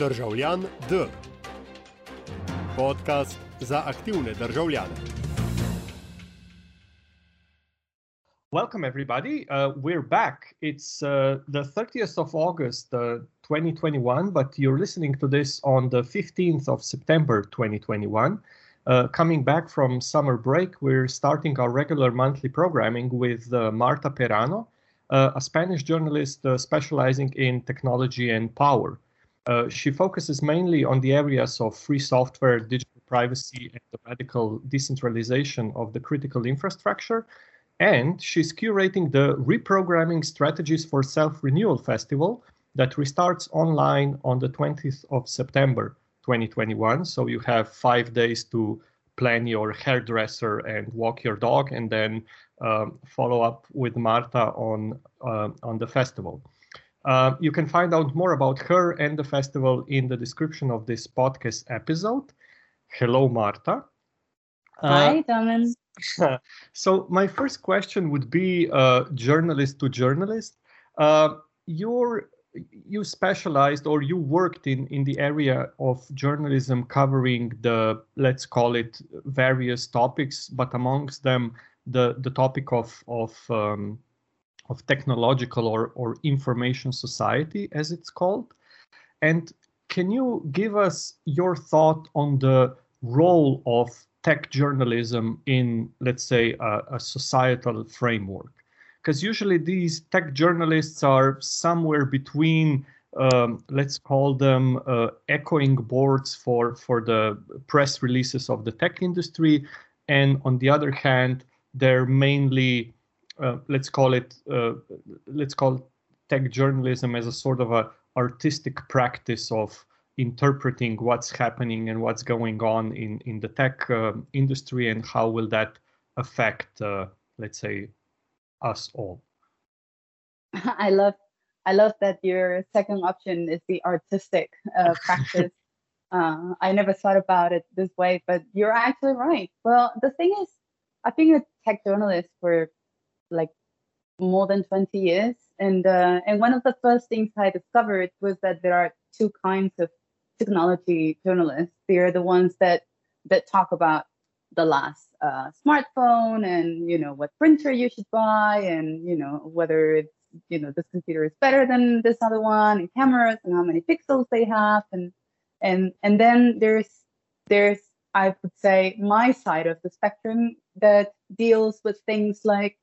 Državljan D. Podcast za aktivne državljane. Welcome, everybody. Uh, we're back. It's uh, the 30th of August, uh, 2021, but you're listening to this on the 15th of September, 2021. Uh, coming back from summer break, we're starting our regular monthly programming with uh, Marta Peirano, uh, a Spanish journalist uh, specializing in technology and power. Uh, she focuses mainly on the areas of free software, digital privacy, and the radical decentralization of the critical infrastructure. And she's curating the Reprogramming Strategies for Self Renewal Festival that restarts online on the 20th of September 2021. So you have five days to plan your hairdresser and walk your dog, and then um, follow up with Marta on uh, on the festival. Uh, you can find out more about her and the festival in the description of this podcast episode. Hello, Marta. Hi, Domen. Uh, so my first question would be uh, journalist to journalist. Uh, you're you specialized or you worked in in the area of journalism covering the let's call it various topics, but amongst them the the topic of of um, of technological or or information society as it's called. And can you give us your thought on the role of tech journalism in let's say a, a societal framework? because usually these tech journalists are somewhere between um, let's call them uh, echoing boards for for the press releases of the tech industry and on the other hand they're mainly uh, let's call it uh, let's call tech journalism as a sort of a artistic practice of interpreting what's happening and what's going on in in the tech uh, industry and how will that affect uh, let's say us all. I love I love that your second option is the artistic uh, practice. uh, I never thought about it this way, but you're actually right. Well, the thing is, I've been a tech journalist for like more than 20 years, and uh, and one of the first things I discovered was that there are two kinds of technology journalists. They are the ones that that talk about the last uh, smartphone and you know what printer you should buy and you know whether it's you know this computer is better than this other one and cameras and how many pixels they have and and and then there's there's i would say my side of the spectrum that deals with things like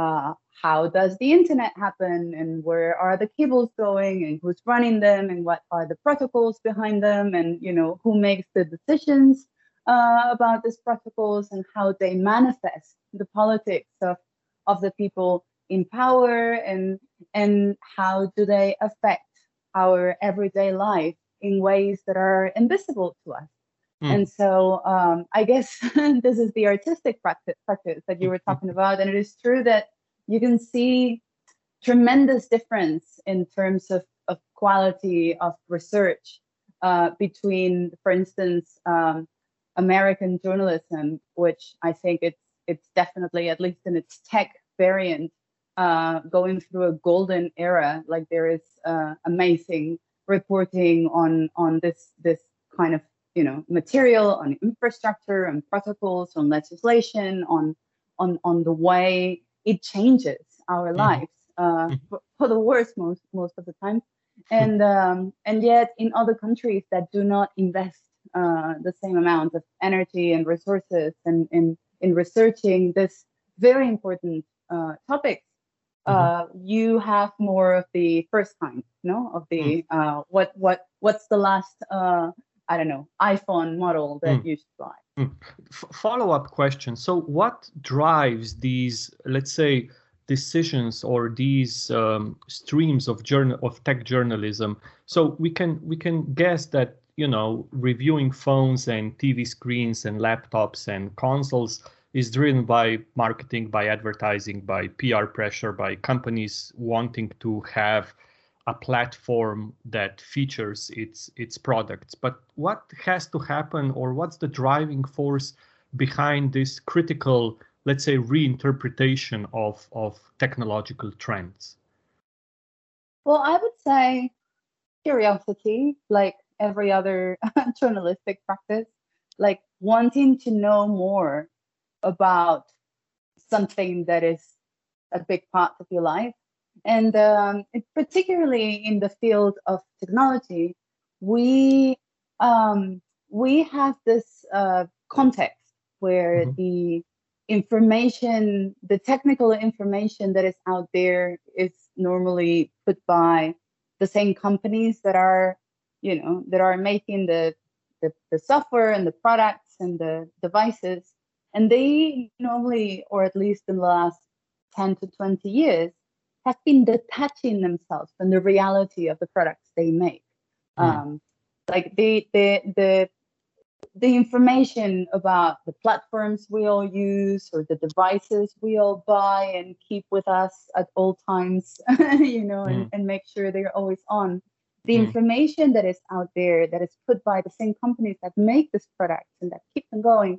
uh, how does the internet happen and where are the cables going and who's running them and what are the protocols behind them and you know who makes the decisions uh, about these protocols and how they manifest the politics of, of the people in power and and how do they affect our everyday life in ways that are invisible to us. Mm. And so um, I guess this is the artistic practice, practice that you were talking about. And it is true that you can see tremendous difference in terms of, of quality of research uh, between, for instance, um, American journalism, which I think it's it's definitely at least in its tech variant uh, going through a golden era. Like there is uh, amazing reporting on on this this kind of you know material on infrastructure and protocols on legislation on on on the way it changes our mm-hmm. lives uh, mm-hmm. for, for, the worst most most of the time and um, and yet in other countries that do not invest uh, the same amount of energy and resources and in, in researching this very important uh, topics, uh, mm-hmm. you have more of the first kind, no, of the mm. what what what's the last I don't know iPhone model that mm. you should buy. Mm. F- follow up question. So, what drives these, let's say, decisions or these um, streams of journal of tech journalism? So we can we can guess that you know, reviewing phones and TV screens and laptops and consoles is driven by marketing, by advertising, by PR pressure, by companies wanting to have a platform that features its its products. But what has to happen, or what's the driving force behind this critical, let's say, reinterpretation of of technological trends? Well, I would say curiosity, like every other journalistic practice, like wanting to know more about something that is a big part of your life. And um, particularly in the field of technology, we um, we have this uh, context where mm-hmm. the information, the technical information that is out there is normally put by the same companies that are, you know, that are making the, the, the software and the products and the devices. And they normally, or at least in the last 10 to 20 years, have been detaching themselves from the reality of the products they make. Mm. Um, like the the the the information about the platforms we all use or the devices we all buy and keep with us at all times, you know, mm. and, and make sure they're always on. The mm. information that is out there that is put by the same companies that make this product and that keep them going,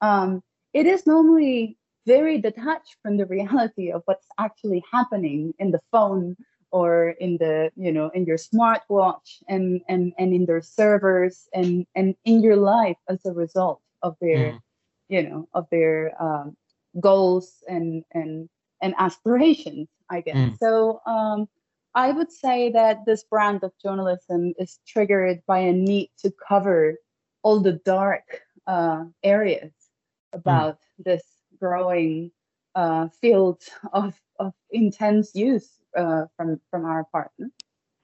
um, it is normally very detached from the reality of what's actually happening in the phone or in the you know in your smartwatch and and and in their servers and and in your life as a result of their mm. you know of their um, goals and and and aspirations i guess mm. so um i would say that this brand of journalism is triggered by a need to cover all the dark uh, areas mm. about mm. this growing uh, field of, of intense use uh, from from our partner.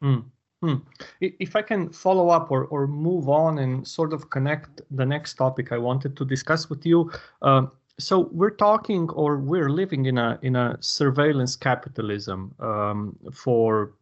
Mm. Hmm. If I can follow up or, or move on and sort of connect the next topic I wanted to discuss with you. Uh, so we're talking or we're living in a in a surveillance capitalism um, for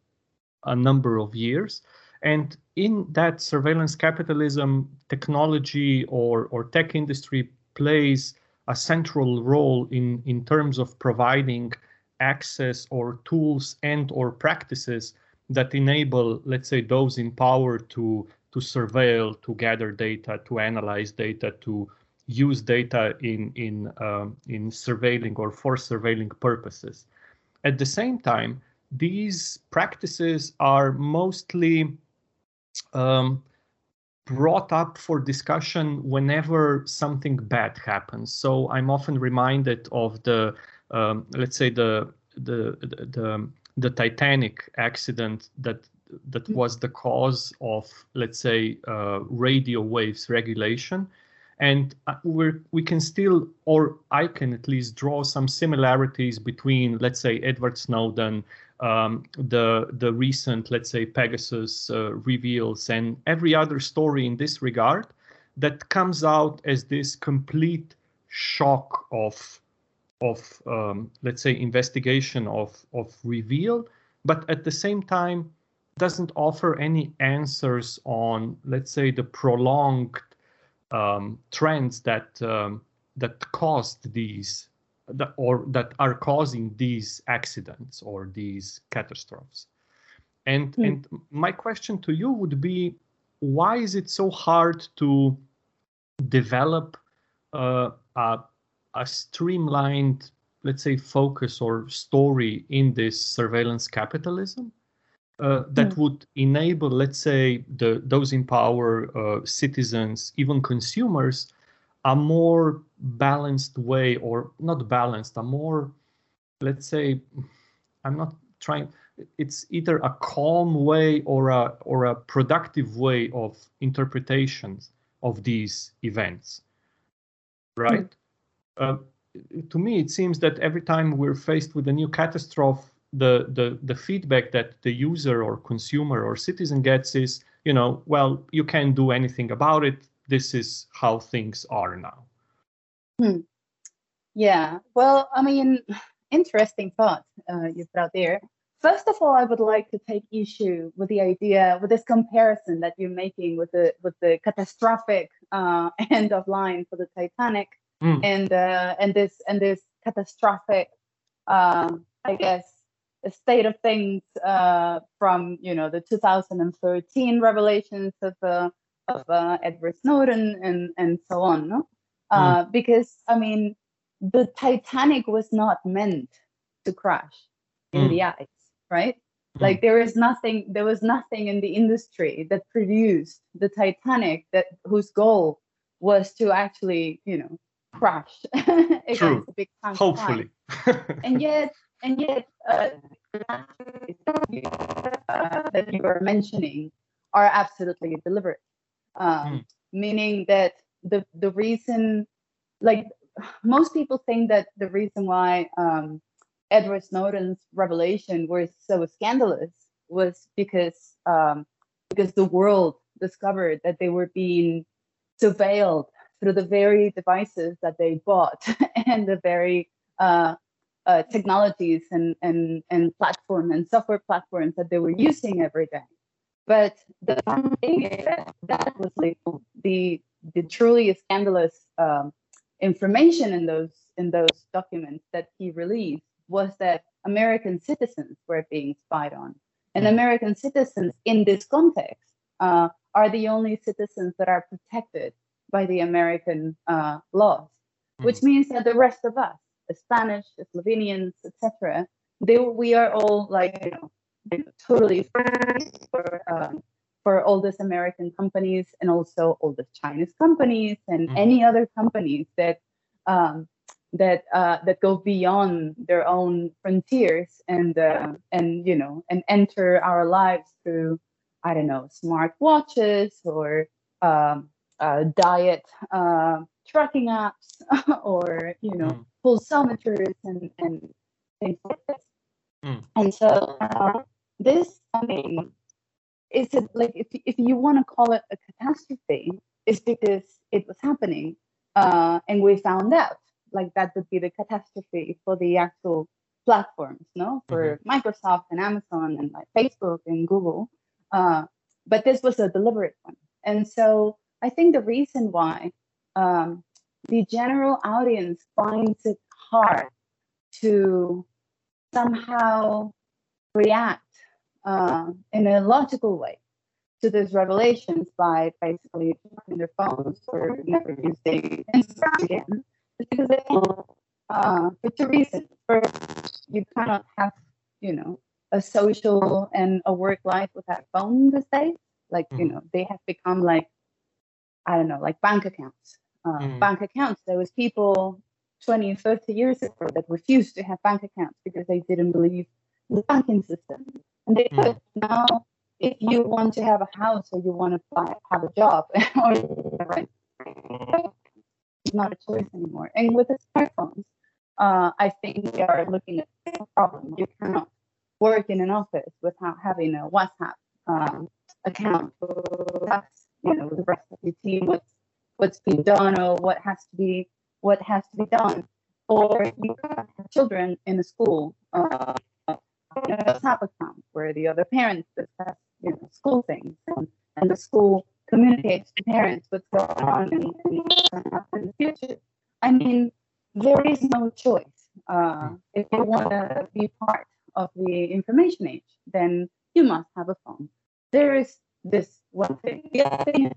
a number of years. And in that surveillance capitalism, technology or, or tech industry plays a central role in, in terms of providing access or tools and or practices that enable let's say those in power to to surveil to gather data to analyze data to use data in in um, in surveilling or for surveilling purposes. At the same time these practices are mostly um, brought up for discussion whenever something bad happens so i'm often reminded of the um, let's say the the the the Titanic accident that that mm. was the cause of let's say uh, radio waves regulation and uh, we we can still or i can at least draw some similarities between let's say edward snowden um, the the recent let's say pegasus uh, reveals and every other story in this regard that comes out as this complete shock of of um, let's say investigation of of reveal but at the same time doesn't offer any answers on let's say the prolonged um, trends that um, that caused these that, or that are causing these accidents or these catastrophes and mm. and my question to you would be why is it so hard to develop uh, a a streamlined, let's say, focus or story in this surveillance capitalism uh, that mm. would enable, let's say, the those in power, uh, citizens, even consumers, a more balanced way, or not balanced, a more, let's say, I'm not trying. It's either a calm way or a or a productive way of interpretations of these events, right? Mm. Uh, to me, it seems that every time we're faced with a new catastrophe, the, the, the feedback that the user or consumer or citizen gets is, you know, well, you can't do anything about it. This is how things are now. Hmm. Yeah. Well, I mean, interesting thought uh, you put out there. First of all, I would like to take issue with the idea, with this comparison that you're making with the with the catastrophic uh, end of line for the Titanic mm. and uh, and this and this catastrophic, um, I guess, state of things uh, from you know the 2013 revelations of uh, of uh, Edward Snowden and and so on. No? Uh, mm. Because I mean, the Titanic was not meant to crash in mm. the ice, right? Like there is nothing, there was nothing in the industry that produced the Titanic that whose goal was to actually, you know, crash against True. a big Hopefully. And yet, and yet, uh, uh, that you were mentioning are absolutely deliberate. Um, Meaning that the the reason, like most people think that the reason why um, Edward Snowden's revelation was so scandalous was because um, because the world discovered that they were being surveilled through the very devices that they bought and the very uh, uh, technologies and, and, and platform and software platforms that they were using every day. But the thing is that that was like the the truly scandalous um, information in those in those documents that he released was that American citizens were being spied on, and American citizens in this context uh, are the only citizens that are protected by the American uh, laws, which means that the rest of us, the Spanish, the Slovenians, etc., they we are all like you know, totally for um, for all these American companies and also all the Chinese companies and Mhm. any other companies that um, that uh, that go beyond their own frontiers and uh, and you know and enter our lives through I don't know smart watches or um, uh, diet uh, tracking apps or you know Mm. pulsometers and and things like this. Mm. And so uh, this I mean is it like if if you want to call it a catastrophe, it's because it was happening uh, and we found out like that would be the catastrophe for the actual platforms, no, for Microsoft and Amazon and like Facebook and Google. Uh, but this was a deliberate one, and so I think the reason why um, the general audience finds it hard to somehow react uh, in a logical way to these revelations by basically dropping their phones or never using Instagram again is because they uh, for two reasons. First, you cannot have, you know, a social and a work life without phone these days. Like, you Mhm. know, they have become like, I don't know, like bank accounts. Uh, Mhm. Bank accounts. There was people 20, 30 years ago that refused to have bank accounts because they didn't believe the banking system. And they Mm. Now, if you want to have a house or you want to buy, have a job or rent, it's not a choice anymore. And with the smartphones, uh, I think we are looking at the problem. You cannot work in an office without having a WhatsApp um, account. That's you know the rest of your team what's what's being done or what has to be what has to be done. Or you have children in a school. Uh, WhatsApp account where the other parents discuss you know school things and, and the school communicates to parents what's going on in the future. I mean, there is no choice. Uh, if you want to be part of the information age, then you must have a phone. There is this one thing. The other thing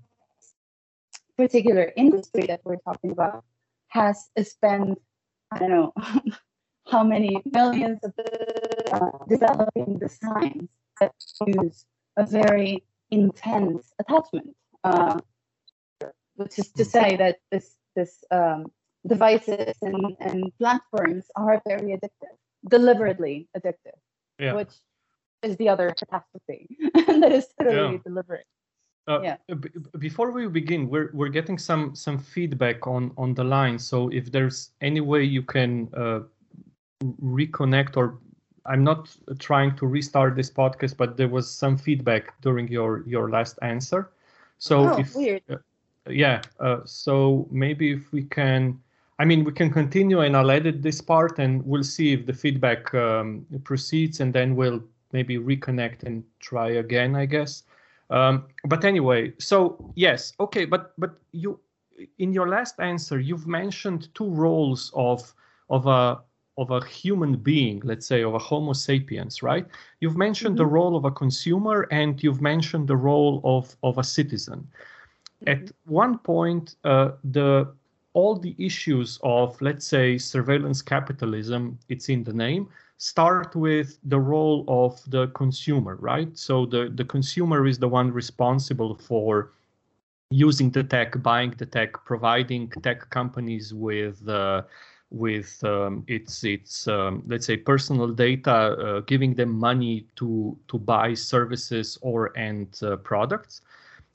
particular industry that we're talking about has spent, I don't know, how many millions of uh, developing signs that use a very intense attachment, uh, which is to say that this this um, devices and, and platforms are very addictive, deliberately addictive, Yeah. which is the other catastrophe that is totally Yeah. deliberate. Uh, Yeah. b- before we begin, we're we're getting some some feedback on on the line. So if there's any way you can uh, reconnect, or I'm not trying to restart this podcast, but there was some feedback during your your last answer. So Oh, if weird. uh, yeah, uh, so maybe if we can, I mean, we can continue and I'll edit this part and we'll see if the feedback um, proceeds, and then we'll maybe reconnect and try again, I guess. Um, but anyway, so yes, okay, but but you in your last answer you've mentioned two roles of of a of a human being, let's say, of a Homo sapiens, right? You've mentioned the role of a consumer and you've mentioned the role of of a citizen. At one point, uh, the all the issues of let's say surveillance capitalism, it's in the name, start with the role of the consumer, right? So the, the consumer is the one responsible for using the tech, buying the tech, providing tech companies with uh, with um, its its um, let's say personal data, uh, giving them money to to buy services or and uh, products.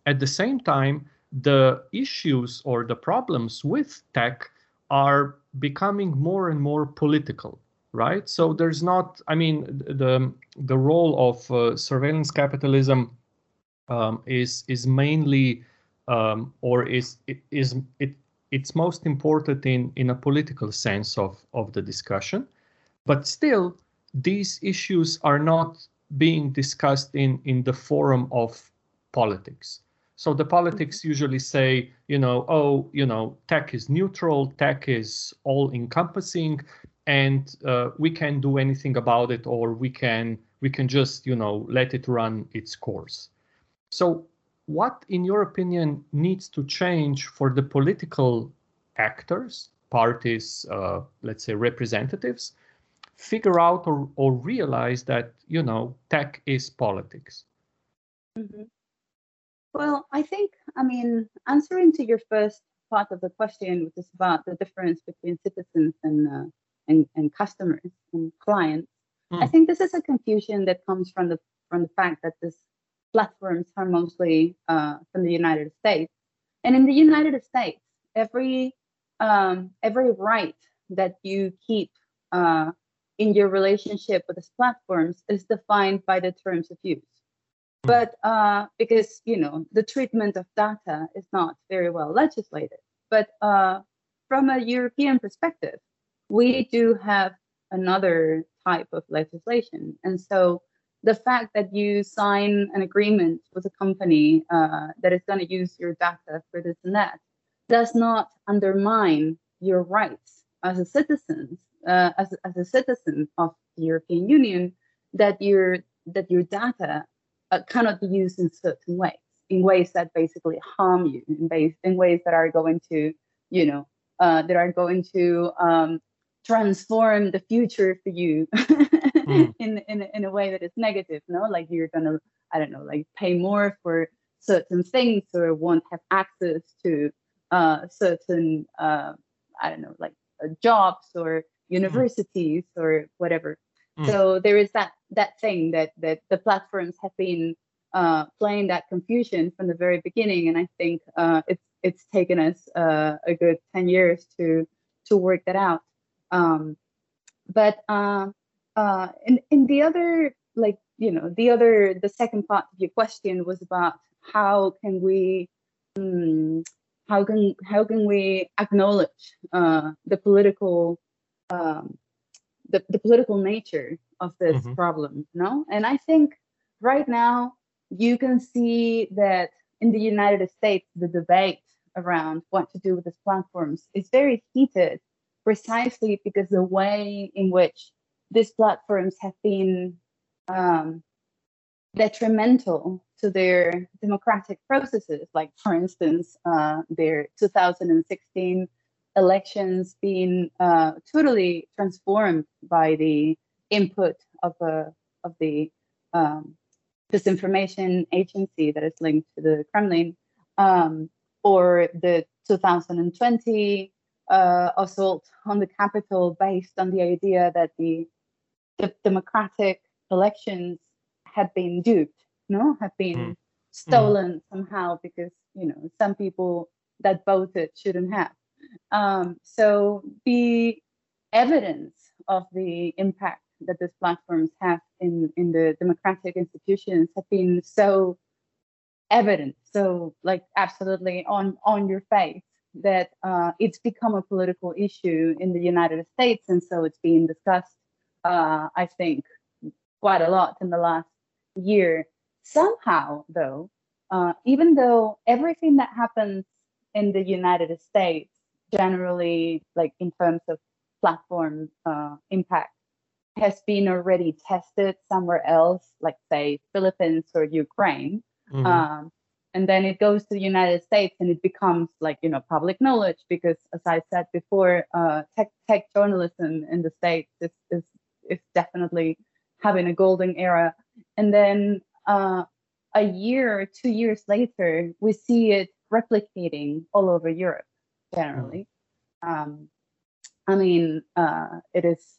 At the same time, the issues or the problems with tech are becoming more and more political right so there's not i mean the the role of uh, surveillance capitalism um, is is mainly um, or is is it it's most important in in a political sense of of the discussion but still these issues are not being discussed in in the forum of politics so the politics mm-hmm. usually say, you know, oh, you know, tech is neutral, tech is all encompassing, and uh, we can't do anything about it, or we can we can just, you know, let it run its course. So what, in your opinion, needs to change for the political actors, parties, uh, let's say representatives, figure out or, or realize that, you know, tech is politics? Mm-hmm. Well, I think, I mean, answering to your first part of the question, which is about the difference between citizens and uh, and, and customers and clients, mm. I think this is a confusion that comes from the from the fact that these platforms are mostly uh, from the United States, and in the United States, every um, every right that you keep uh, in your relationship with these platforms is defined by the terms of use. Hmm. but uh, because you know the treatment of data is not very well legislated. But uh, from a European perspective, we do have another type of legislation, and so the fact that you sign an agreement with a company uh, that is going to use your data for this and that does not undermine your rights as a citizen, uh, as, as a citizen of the European Union, that your that your data uh, cannot be used in certain ways, in ways that basically harm you, in, base, in ways that are going to, you know, uh, that are going to um, transform the future for you mm. in, in, in a way that is negative, no? Like you're gonna, I don't know, like pay more for certain things or won't have access to uh, certain, uh, I don't know, like uh, jobs or universities mm. or whatever. Mm. So there is that that thing that that the platforms have been uh, playing that confusion from the very beginning, and I think uh, it's it's taken us uh, a good ten years to to work that out. Um, but uh, in in the other like you know the other the second part of your question was about how can we um, how can how can we acknowledge uh, the political um, the, the political nature of this mm-hmm. problem no and i think right now you can see that in the united states the debate around what to do with these platforms is very heated precisely because the way in which these platforms have been um, detrimental to their democratic processes. Like for instance uh, their 2016 elections being uh, totally transformed by the input of a of the um, disinformation agency that is linked to the Kremlin, um, or the 2020 uh, assault on the Capitol based on the idea that the, the democratic elections had been duped, no, have been mm. stolen mm. somehow because you know some people that voted shouldn't have. Um, so the evidence of the impact that these platforms have in, in the democratic institutions have been so evident, so like absolutely on, on your face that uh, it's become a political issue in the United States. And so it's being discussed, uh, I think, quite a lot in the last year. Somehow, though, uh, even though everything that happens in the United States generally like in terms of platform uh, impact has been already tested somewhere else, like say Philippines or Ukraine. Mm-hmm. Um, and then it goes to the United States and it becomes like you know public knowledge because as I said before, uh, tech tech journalism in the states is, is is definitely having a golden era. And then uh, a year, two years later, we see it replicating all over Europe generally. Um, I mean, uh, it is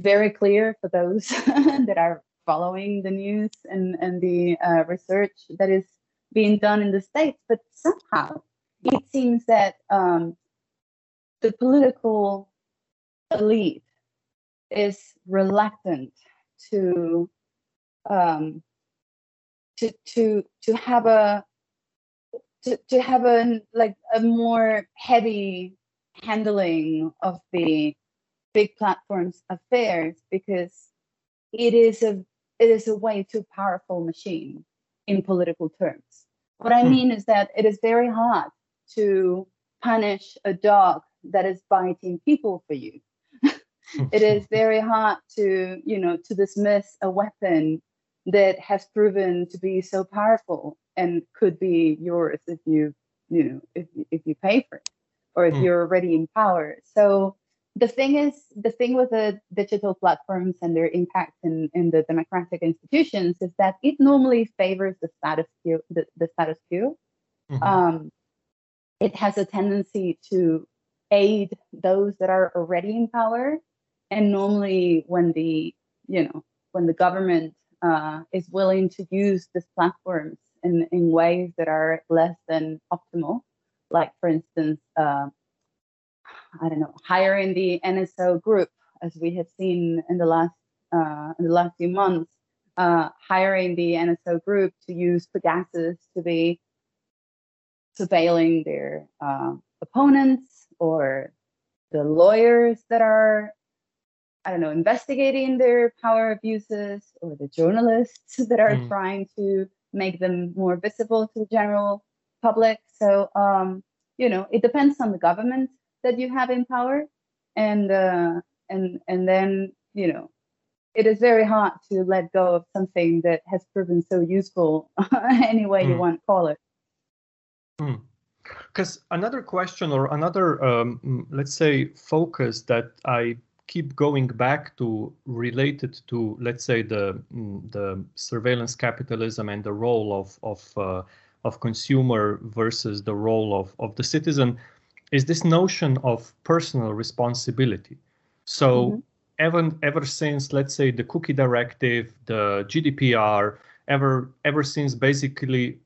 very clear for those that are following the news and, and the uh, research that is being done in the States, but somehow it seems that um, the political elite is reluctant to um, to to to have a to, to have a like a more heavy handling of the big platforms affairs because it is a it is a way too powerful machine in political terms. What I hmm. mean is that it is very hard to punish a dog that is biting people for you. It is very hard to, you know, to dismiss a weapon that has proven to be so powerful and could be yours if you, you know, if if you pay for it or if mm. you're already in power. So the thing is, the thing with the digital platforms and their impact in, in the democratic institutions is that it normally favors the status quo. The, the status quo. Mm-hmm. Um, it has a tendency to aid those that are already in power, and normally when the you know when the government uh, is willing to use these platforms in, in ways that are less than optimal, like for instance, uh, I don't know, hiring the NSO group, as we have seen in the last uh, in the last few months, uh, hiring the NSO group to use Pegasus to be surveilling their uh, opponents or the lawyers that are, I don't know, investigating their power abuses or the journalists that are mm. trying to make them more visible to the general public. So, um, you know, it depends on the government that you have in power, and uh, and and then you know, it is very hard to let go of something that has proven so useful, any way mm. you want to call it. Because hmm. another question or another, um, let's say, focus that I keep going back to related to, let's say, the mm, the surveillance capitalism and the role of of uh, of consumer versus the role of of the citizen is this notion of personal responsibility. So mm-hmm. ever ever since let's say the cookie directive, the GDPR, ever ever since basically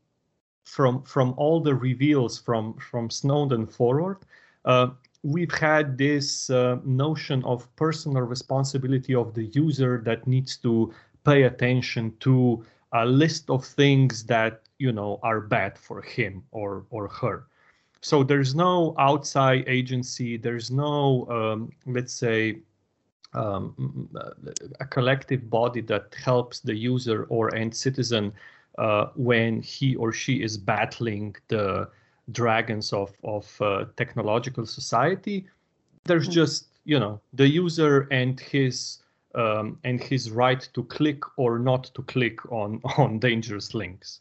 from from all the reveals from from Snowden forward, uh, we've had this uh, notion of personal responsibility of the user that needs to pay attention to a list of things that you know are bad for him or or her. So there's no outside agency there's no um, let's say um, a collective body that helps the user or end citizen uh, when he or she is battling the dragons of of uh, technological society there's mm-hmm. just you know the user and his um, and his right to click or not to click on on dangerous links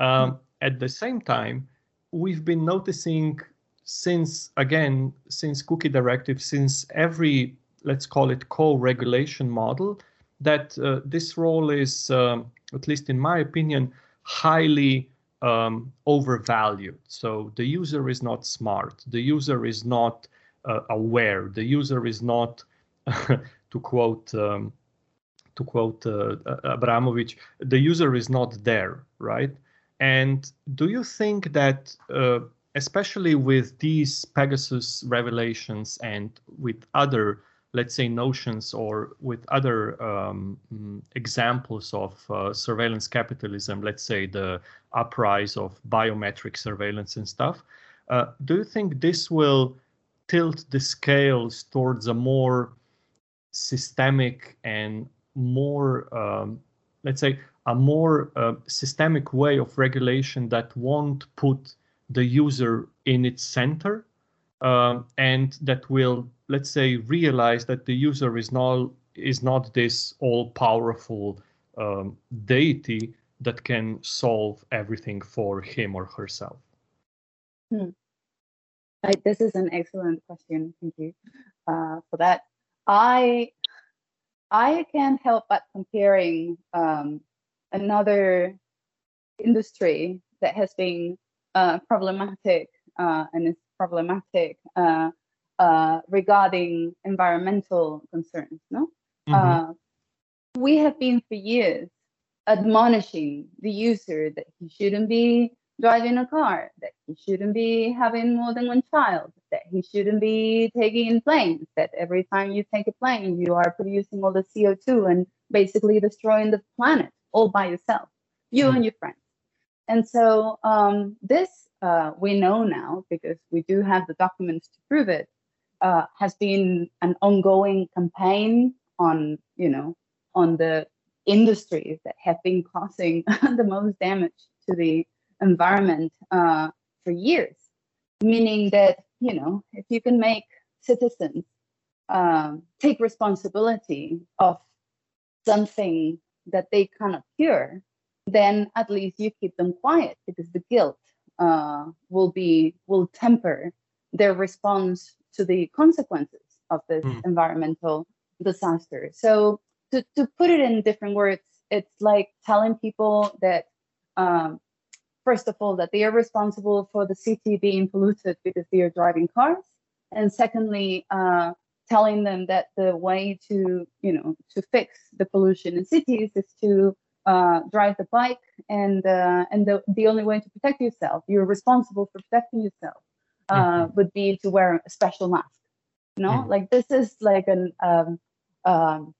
um, mm-hmm. at the same time we've been noticing since again since cookie directive since every let's call it co-regulation model that uh, this role is um, at least in my opinion highly um, overvalued. So the user is not smart. The user is not uh, aware. The user is not to quote um, to quote uh, abramovich the user is not there right? And do you think that, uh, especially with these Pegasus revelations and with other, let's say, notions or with other um, examples of uh, surveillance capitalism, let's say the uprise of biometric surveillance and stuff, uh, do you think this will tilt the scales towards a more systemic and more, um, let's say, a more uh, systemic way of regulation that won't put the user in its center uh, and that will let's say realize that the user is not is not this all powerful um, deity that can solve everything for him or herself. Hmm. Right, this is an excellent question. Thank you uh, for that. I I can't help but comparing um, another industry that has been uh, problematic uh, and is problematic uh, uh regarding environmental concerns. No, mm-hmm. Uh, we have been for years admonishing the user that he shouldn't be driving a car, that he shouldn't be having more than one child, that he shouldn't be taking planes, that every time you take a plane, you are producing all the CO2 and basically destroying the planet all by yourself, you mm. and your friends. And so um, this uh, we know now because we do have the documents to prove it. Uh, has been an ongoing campaign on you know on the industries that have been causing the most damage to the environment uh, for years. Meaning that you know if you can make citizens um, take responsibility of something that they cannot cure, then at least you keep them quiet because the guilt uh, will be will temper their response to the consequences of this mm. environmental disaster. So to, to put it in different words, it's like telling people that um, first of all that they are responsible for the city being polluted because they are driving cars, and secondly, uh, telling them that the way to you know to fix the pollution in cities is to uh, drive the bike and uh, and the, the only way to protect yourself you're responsible for protecting yourself uh, mm-hmm. would be to wear a special mask you know mm-hmm. like this is like an um, um,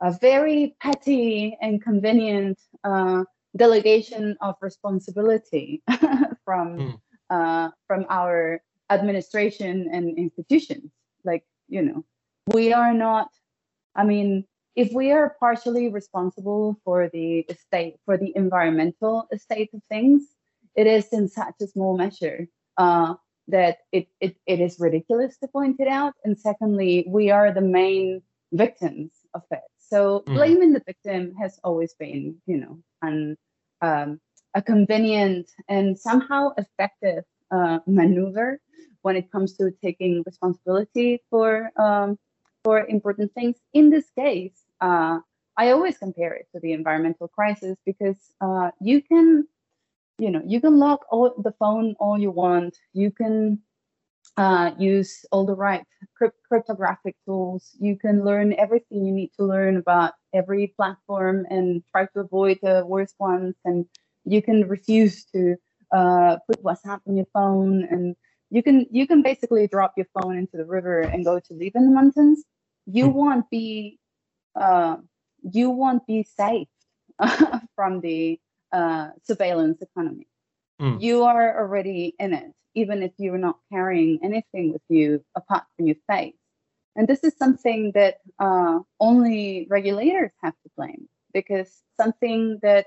a very petty and convenient uh, delegation of responsibility from mm. uh, from our administration and institutions. Like you know, we are not. I mean, if we are partially responsible for the state for the environmental state of things, it is in such a small measure uh, that it, it it is ridiculous to point it out. And secondly, we are the main victims of it. So mm. blaming the victim has always been, you know, an, um, a convenient and somehow effective uh, maneuver when it comes to taking responsibility for um, for important things. In this case, uh, I always compare it to the environmental crisis because uh, you can, you know, you can lock all the phone all you want. You can uh, use all the right crypt- cryptographic tools. You can learn everything you need to learn about every platform and try to avoid the worst ones. And you can refuse to uh, put WhatsApp on your phone, and you can you can basically drop your phone into the river and go to live in the mountains. You hmm. won't be uh, you won't be safe from the uh, surveillance economy. Mm. You are already in it even if you're not carrying anything with you apart from your face. And this is something that uh, only regulators have to blame because something that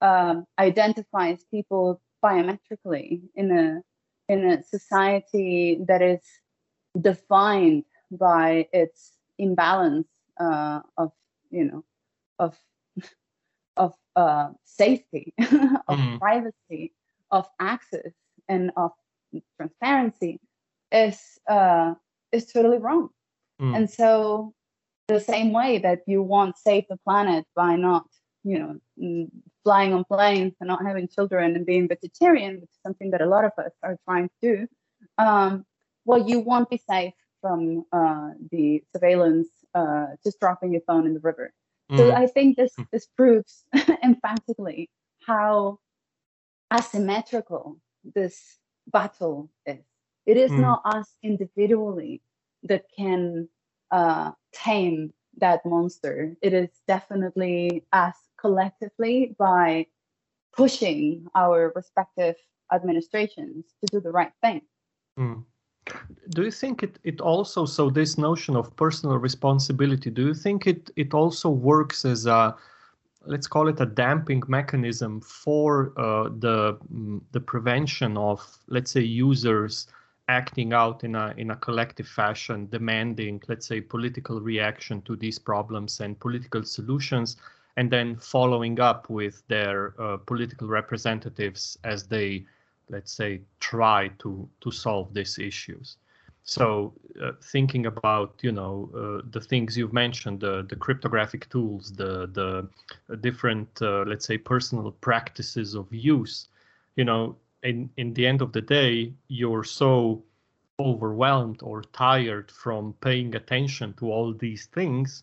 um, identifies people biometrically in a in a society that is defined by its imbalance uh, of you know of of uh, safety, of mm. privacy, of access, and of transparency is uh, is totally wrong. Mm. And so the same way that you want save the planet by not you know flying on planes and not having children and being vegetarian, which is something that a lot of us are trying to do. Um, well, you won't be safe from uh, the surveillance uh, just dropping your phone in the river. Mm. So I think this this proves emphatically how asymmetrical this battle is. It is mm. not us individually that can uh, tame that monster. It is definitely us collectively by pushing our respective administrations to do the right thing. Mm. Do you think it, it also, so this notion of personal responsibility, do you think it, it also works as a let's call it a damping mechanism for uh, the mm, the prevention of let's say users acting out in a in a collective fashion demanding let's say political reaction to these problems and political solutions and then following up with their uh, political representatives as they let's say try to to solve these issues. So uh, thinking about you know uh, the things you've mentioned, the the cryptographic tools, the the different uh, let's say personal practices of use, you know, in in the end of the day, you're so overwhelmed or tired from paying attention to all these things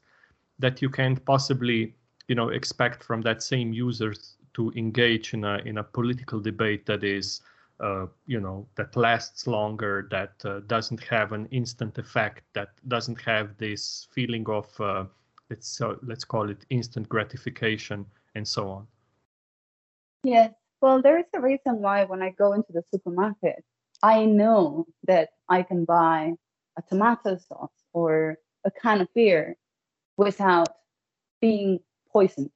that you can't possibly you know expect from that same user to engage in a in a political debate that is uh, you know that lasts longer that uh, doesn't have an instant effect that doesn't have this feeling of uh, let's let's call it instant gratification and so on. Yes. Well there is a reason why when i go into the supermarket i know that i can buy a tomato sauce or a can of beer without being poisoned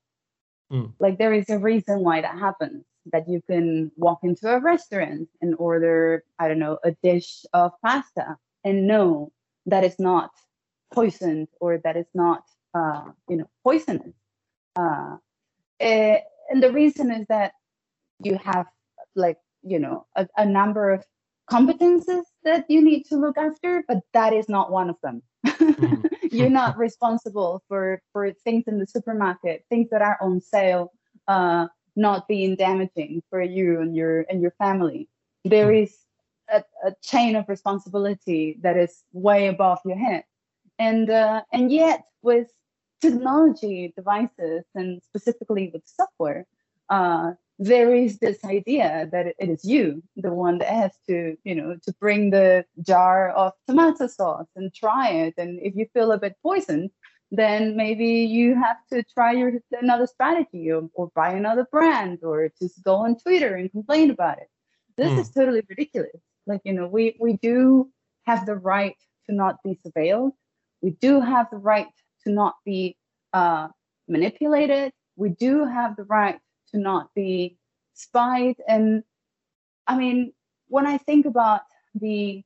mm. like there is a reason why that happens that you can walk into a restaurant and order, I don't know, a dish of pasta and know that it's not poisoned or that it's not, uh, you know, poisonous. Uh, it, eh, and the reason is that you have like, you know, a, a number of competences that you need to look after, but that is not one of them. mm-hmm. You're not responsible for for things in the supermarket, things that are on sale, uh, not being damaging for you and your and your family. There hmm. a, a chain of responsibility that is way above your head, and uh, and yet with technology devices and specifically with software, uh, there is this idea that it is you, the one that has to, you know, to bring the jar of tomato sauce and try it. And if you feel a bit poisoned, then maybe you have to try your another strategy or, or buy another brand or just go on Twitter and complain about it. This mm. is totally ridiculous. Like, you know, we, we do have the right to not be surveilled. We do have the right to not be uh, manipulated. We do have the right to not be spied. And I mean, when I think about the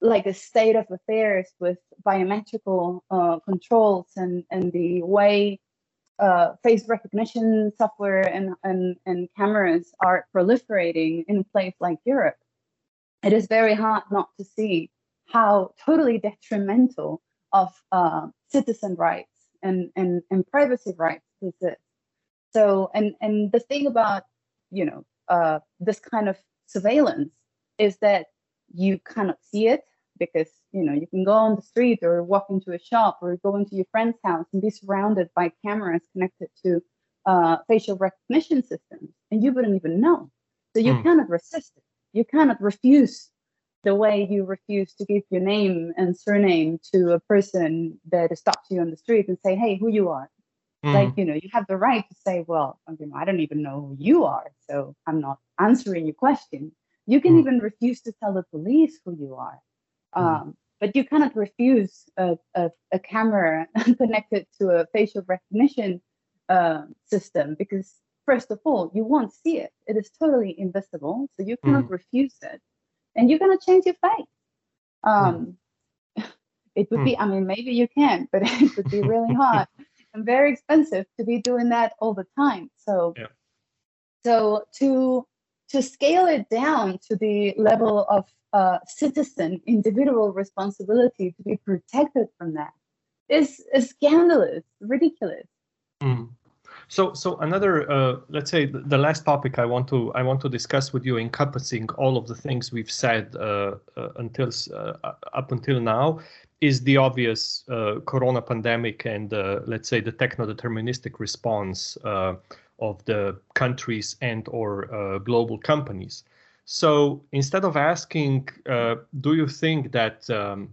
like the state of affairs with biometrical uh, controls and, and the way uh, face recognition software and, and, and cameras are proliferating in a place like Europe, it is very hard not to see how totally detrimental of uh, citizen rights and, and, and privacy rights this is. So, and, and the thing about, you know, uh, this kind of surveillance is that you cannot see it because you know you can go on the street or walk into a shop or go into your friend's house and be surrounded by cameras connected to uh, facial recognition systems and you wouldn't even know. So you mm. cannot resist it. You cannot refuse the way you refuse to give your name and surname to a person that stops you on the street and say hey who you are mm. like you know you have the right to say well you know, i don't even know who you are so i'm not answering your question you can mm. even refuse to tell the police who you are Mm-hmm. Um, but you cannot refuse a, a, a camera connected to a facial recognition uh, system because first of all you won't see it it is totally invisible so you cannot mm. refuse it and you're going to change your face um, mm. it would mm. be i mean maybe you can but it would be really hard and very expensive to be doing that all the time so yeah. so to to scale it down to the level of uh, citizen individual responsibility to be protected from that is, is scandalous, ridiculous. Mm. So, so another, uh, let's say, the, last topic I want to I want to discuss with you, encompassing all of the things we've said uh, uh until uh, up until now, is the obvious uh, Corona pandemic and let's say the techno-deterministic response of the countries and or global companies. So instead of asking, uh, do you think that um,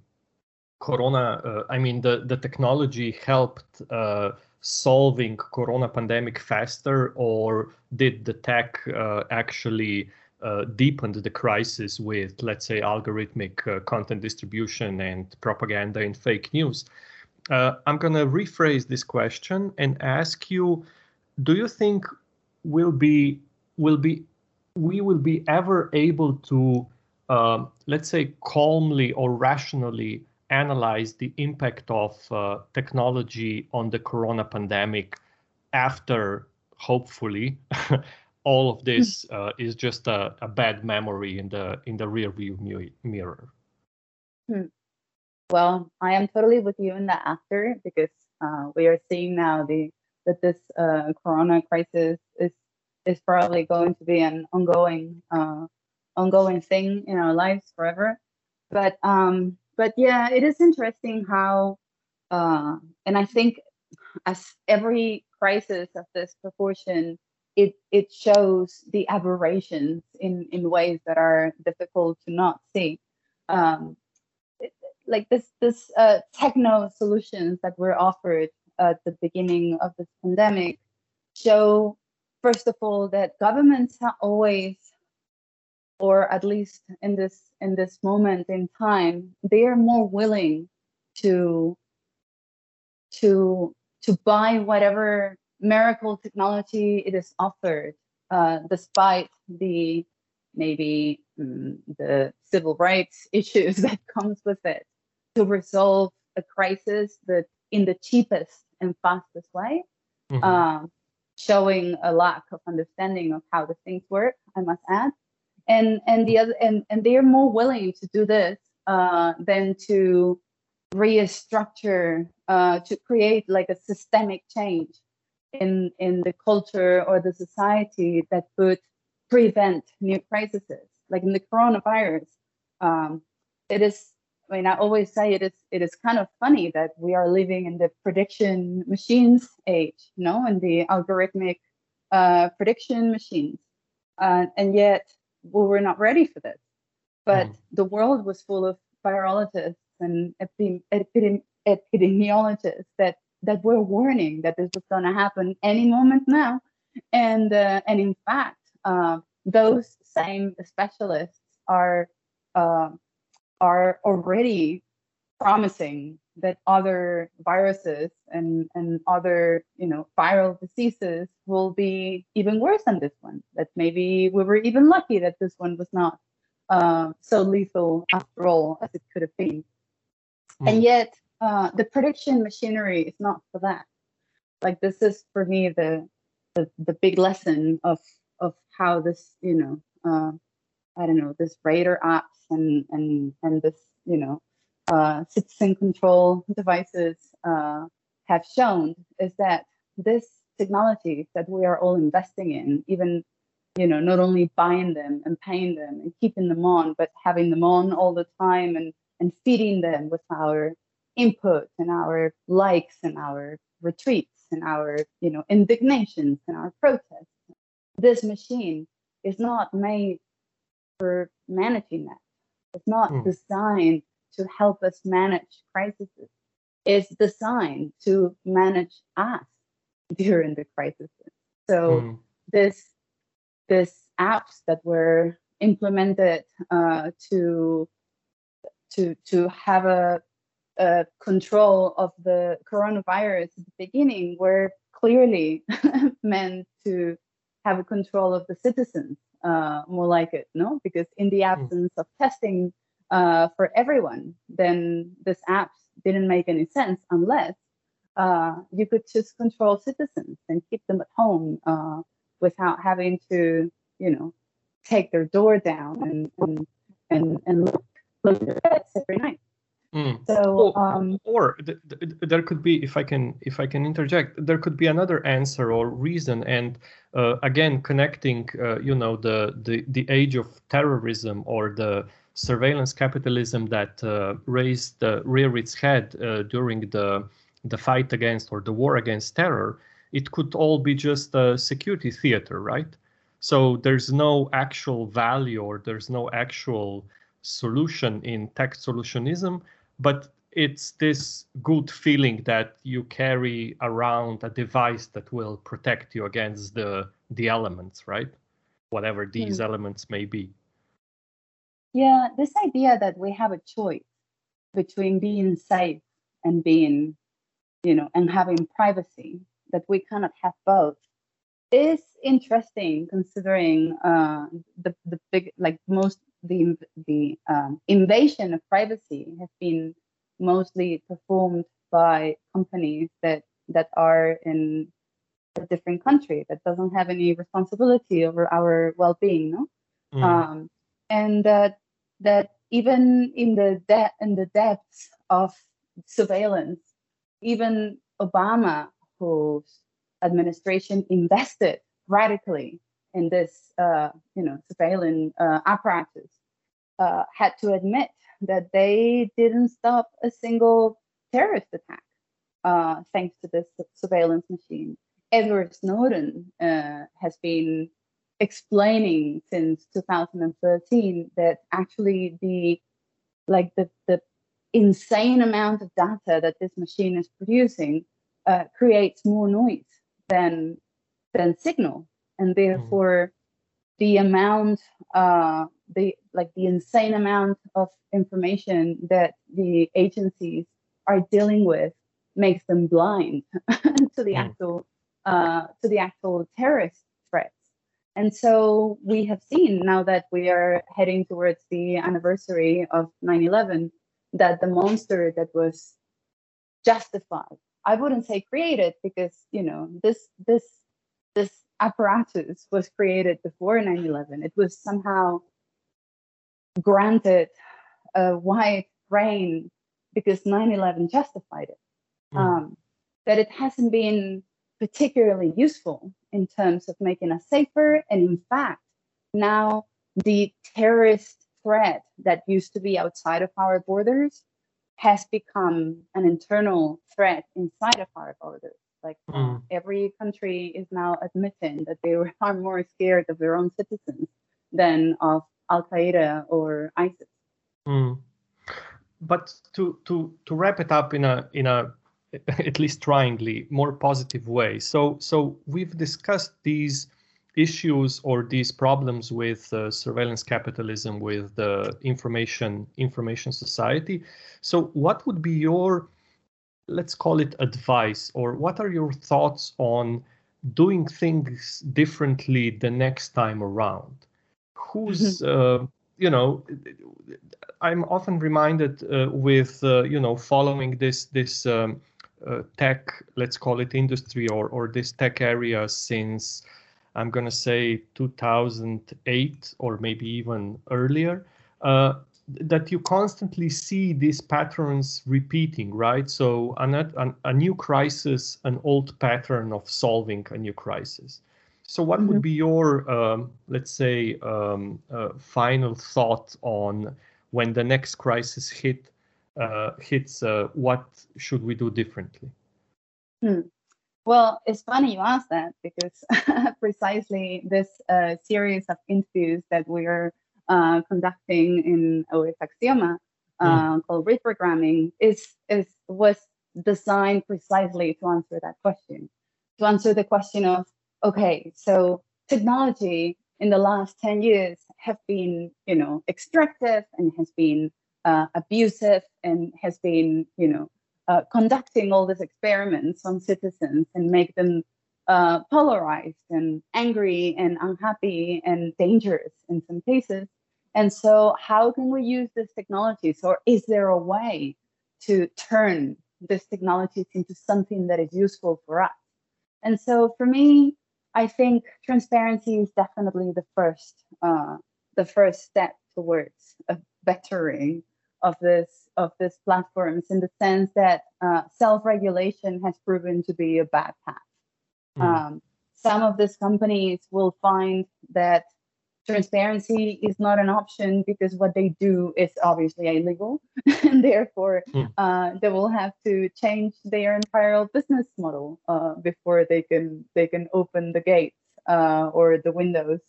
Corona, uh, I mean, the, the technology helped uh, solving Corona pandemic faster, or did the tech uh, actually uh, deepen the crisis with, let's say, algorithmic uh, content distribution and propaganda and fake news? I'm going to rephrase this question and ask you, do you think will be will be we will be ever able to, uh, let's say, calmly or rationally analyze the impact of uh, technology on the corona pandemic after, hopefully, all of this hmm. uh, is just a, a, bad memory in the in the rear view mirror. Hmm. Well, I am totally with you in the after because uh, we are seeing now the that this uh, Corona crisis is is probably going to be an ongoing uh, ongoing thing in our lives forever. But um, but yeah, it is interesting how, uh, and I think as every crisis of this proportion, it it shows the aberrations in in ways that are difficult to not see. Um, it, like this this uh, techno solutions that were offered at the beginning of this pandemic show first of all that governments always or at least in this in this moment in time they are more willing to to to buy whatever miracle technology it is offered uh, despite the maybe um, the civil rights issues that comes with it to resolve a crisis that in the cheapest and fastest way mm-hmm. um, showing a lack of understanding of how the things work i must add and and the other and and they're more willing to do this uh, than to restructure uh, to create like a systemic change in in the culture or the society that could prevent new crises. Like in the coronavirus um, it is i mean i always say it is it is kind of funny that we are living in the prediction machines age you know and the algorithmic uh, prediction machines. Uh, and yet we were not ready for this. But mm. the world was full of virologists and epidemi- epidemiologists that that were warning that this was going to happen any moment now. And uh, and in fact, uh, those same specialists are uh, are already promising that other viruses and, and other you know viral diseases will be even worse than this one that maybe we were even lucky that this one was not uh, so lethal after all as it could have been mm. and yet uh, the prediction machinery is not for that like this is for me the the, the big lesson of of how this you know uh, i don't know this radar apps and and and this you know uh, citizen control devices uh, have shown is that this technology that we are all investing in, even you know, not only buying them and paying them and keeping them on, but having them on all the time and and feeding them with our input and our likes and our retweets and our you know indignations and our protests. This machine is not made for managing that. It's not mm. designed to help us manage crises is designed to manage us during the crisis. So mm. this this apps that were implemented uh, to to to have a, a, control of the coronavirus at the beginning were clearly meant to have a control of the citizens uh, more like it no because in the hmm. absence mm. of testing uh, for everyone, then this app didn't make any sense unless uh, you could just control citizens and keep them at home uh, without having to, you know, take their door down and and and, and look, look their beds every night. Mm. So, or, um, or th- th- there could be, if I can, if I can interject, there could be another answer or reason, and uh, again, connecting, uh, you know, the, the the age of terrorism or the surveillance capitalism that uh, raised uh, rear its head uh, during the the fight against or the war against terror, it could all be just a security theater, right? So there's no actual value or there's no actual solution in tech solutionism, but it's this good feeling that you carry around a device that will protect you against the the elements, right? Whatever these mm. elements may be. Yeah, this idea that we have a choice between being safe and being, you know, and having privacy, that we cannot have both, is interesting considering uh, the the big like most the the um, invasion of privacy has been mostly performed by companies that that are in a different country that doesn't have any responsibility over our well-being no mm. um, and that that even in the de- in the depths of surveillance, even Obama, whose administration invested radically in this, uh, you know, surveillance uh, apparatus, uh, had to admit that they didn't stop a single terrorist attack uh, thanks to this surveillance machine. Edward Snowden uh, has been explaining since 2013 that actually the like the, the insane amount of data that this machine is producing uh, creates more noise than than signal and mm-hmm. therefore mm. the amount uh, the like the insane amount of information that the agencies are dealing with makes them blind to the mm. actual uh, to the actual terrorist and so we have seen now that we are heading towards the anniversary of 9-11 that the monster that was justified i wouldn't say created because you know this this this apparatus was created before 9-11 it was somehow granted a wide rein because 9-11 justified it mm. um, that it hasn't been particularly useful in terms of making us safer and in fact now the terrorist threat that used to be outside of our borders has become an internal threat inside of our borders. Like mm. every country is now admitting that they are more scared of their own citizens than of Al Qaeda or ISIS. Mm. But to to to wrap it up in a in a at least tryingly more positive way. So so we've discussed these issues or these problems with uh, surveillance capitalism with the information information society so what would be your let's call it advice or what are your thoughts on doing things differently the next time around who's mm-hmm. uh, you know i'm often reminded uh, with uh, you know following this this um, tech let's call it industry or or this tech area since I'm going to say 2008 or maybe even earlier, uh, that you constantly see these patterns repeating, right? So a, a, new crisis, an old pattern of solving a new crisis. So what mm-hmm. would be your, um, let's say, um, uh, final thought on when the next crisis hit uh, hits? Uh, what should we do differently? Hmm. Well, it's funny you ask that because precisely this uh, series of interviews that we are uh, conducting in OS Aksioma uh, mm. called reprogramming is, is was designed precisely to answer that question, to answer the question of okay, so technology in the last 10 years have been, you know, extractive and has been uh, abusive and has been, you know, uh, conducting all these experiments on citizens and make them uh, polarized and angry and unhappy and dangerous in some cases. And so, how can we use these technologies, or is there a way to turn these technologies into something that is useful for us? And so, for me, I think transparency is definitely the first, uh, the first step towards bettering of this of these platforms in the sense that uh, self-regulation has proven to be a bad path. Mm. Um, some of these companies will find that transparency is not an option because what they do is obviously illegal, and therefore mm. uh, they will have to change their entire business model uh, before they can they can open the gates uh, or the windows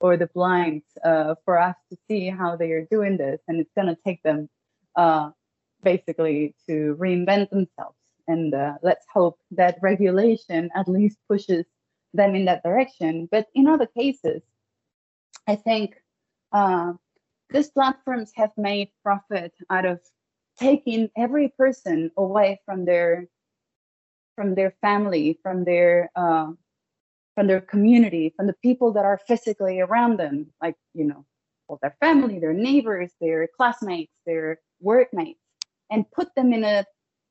or the blinds uh, for us to see how they are doing this, and it's going to take them uh, basically to reinvent themselves. And uh, let's hope that regulation at least pushes them in that direction. But in other cases, I think uh, these platforms have made profit out of taking every person away from their from their family, from their uh, from their community, from the people that are physically around them, like you know, well, their family, their neighbors, their classmates, their workmates and put them in a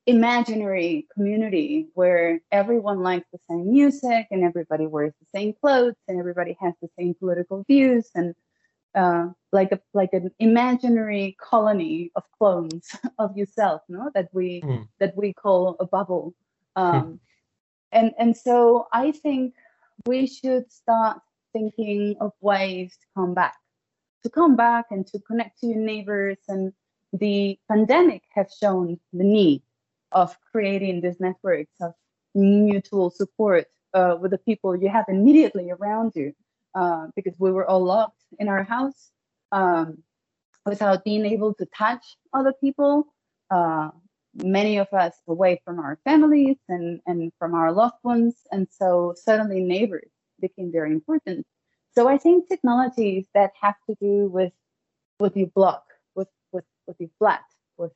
imaginary community where everyone likes the same music and everybody wears the same clothes and everybody has the same political views and uh, like a like an imaginary colony of clones of yourself, no? That we mm. that we call a bubble. Um, and and so I think we should start thinking of ways to come back, to come back and to connect to your neighbors. And the pandemic has shown the need of creating these networks of mutual support uh, with the people you have immediately around you uh, because we were all locked in our house um, without being able to touch other people. Uh, many of us away from our families and, and from our loved ones. And so suddenly neighbors became very important. So I think technologies that have to do with with your block, with your flat, with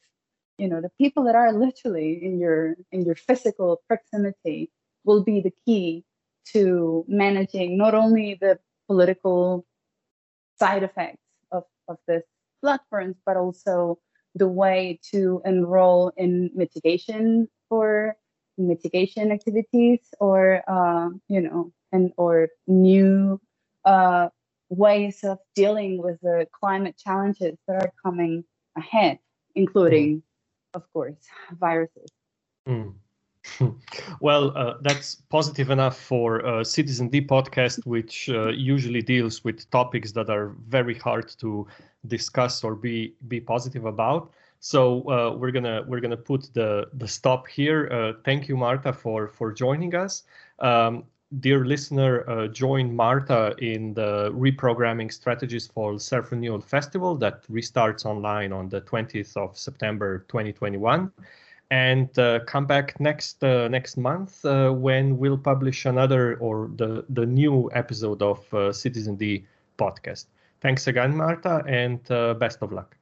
you know the people that are literally in your in your physical proximity will be the key to managing not only the political side effects of, of this platforms, but also the way to enroll in mitigation for mitigation activities or uh, you know and or new uh, ways of dealing with the climate challenges that are coming ahead, including, mm. of course, viruses. Mm. well, uh, that's positive enough for uh, Citizen D podcast, which uh, usually deals with topics that are very hard to discuss or be be positive about. So uh, we're gonna we're gonna put the the stop here. Uh, thank you, Marta, for for joining us. Um, dear listener, uh, join Marta in the reprogramming strategies for Self Renewal Festival that restarts online on the 20th of September 2021 and uh, come back next uh, next month uh, when we'll publish another or the the new episode of uh, Citizen D podcast. Thanks again, Marta, and best of luck.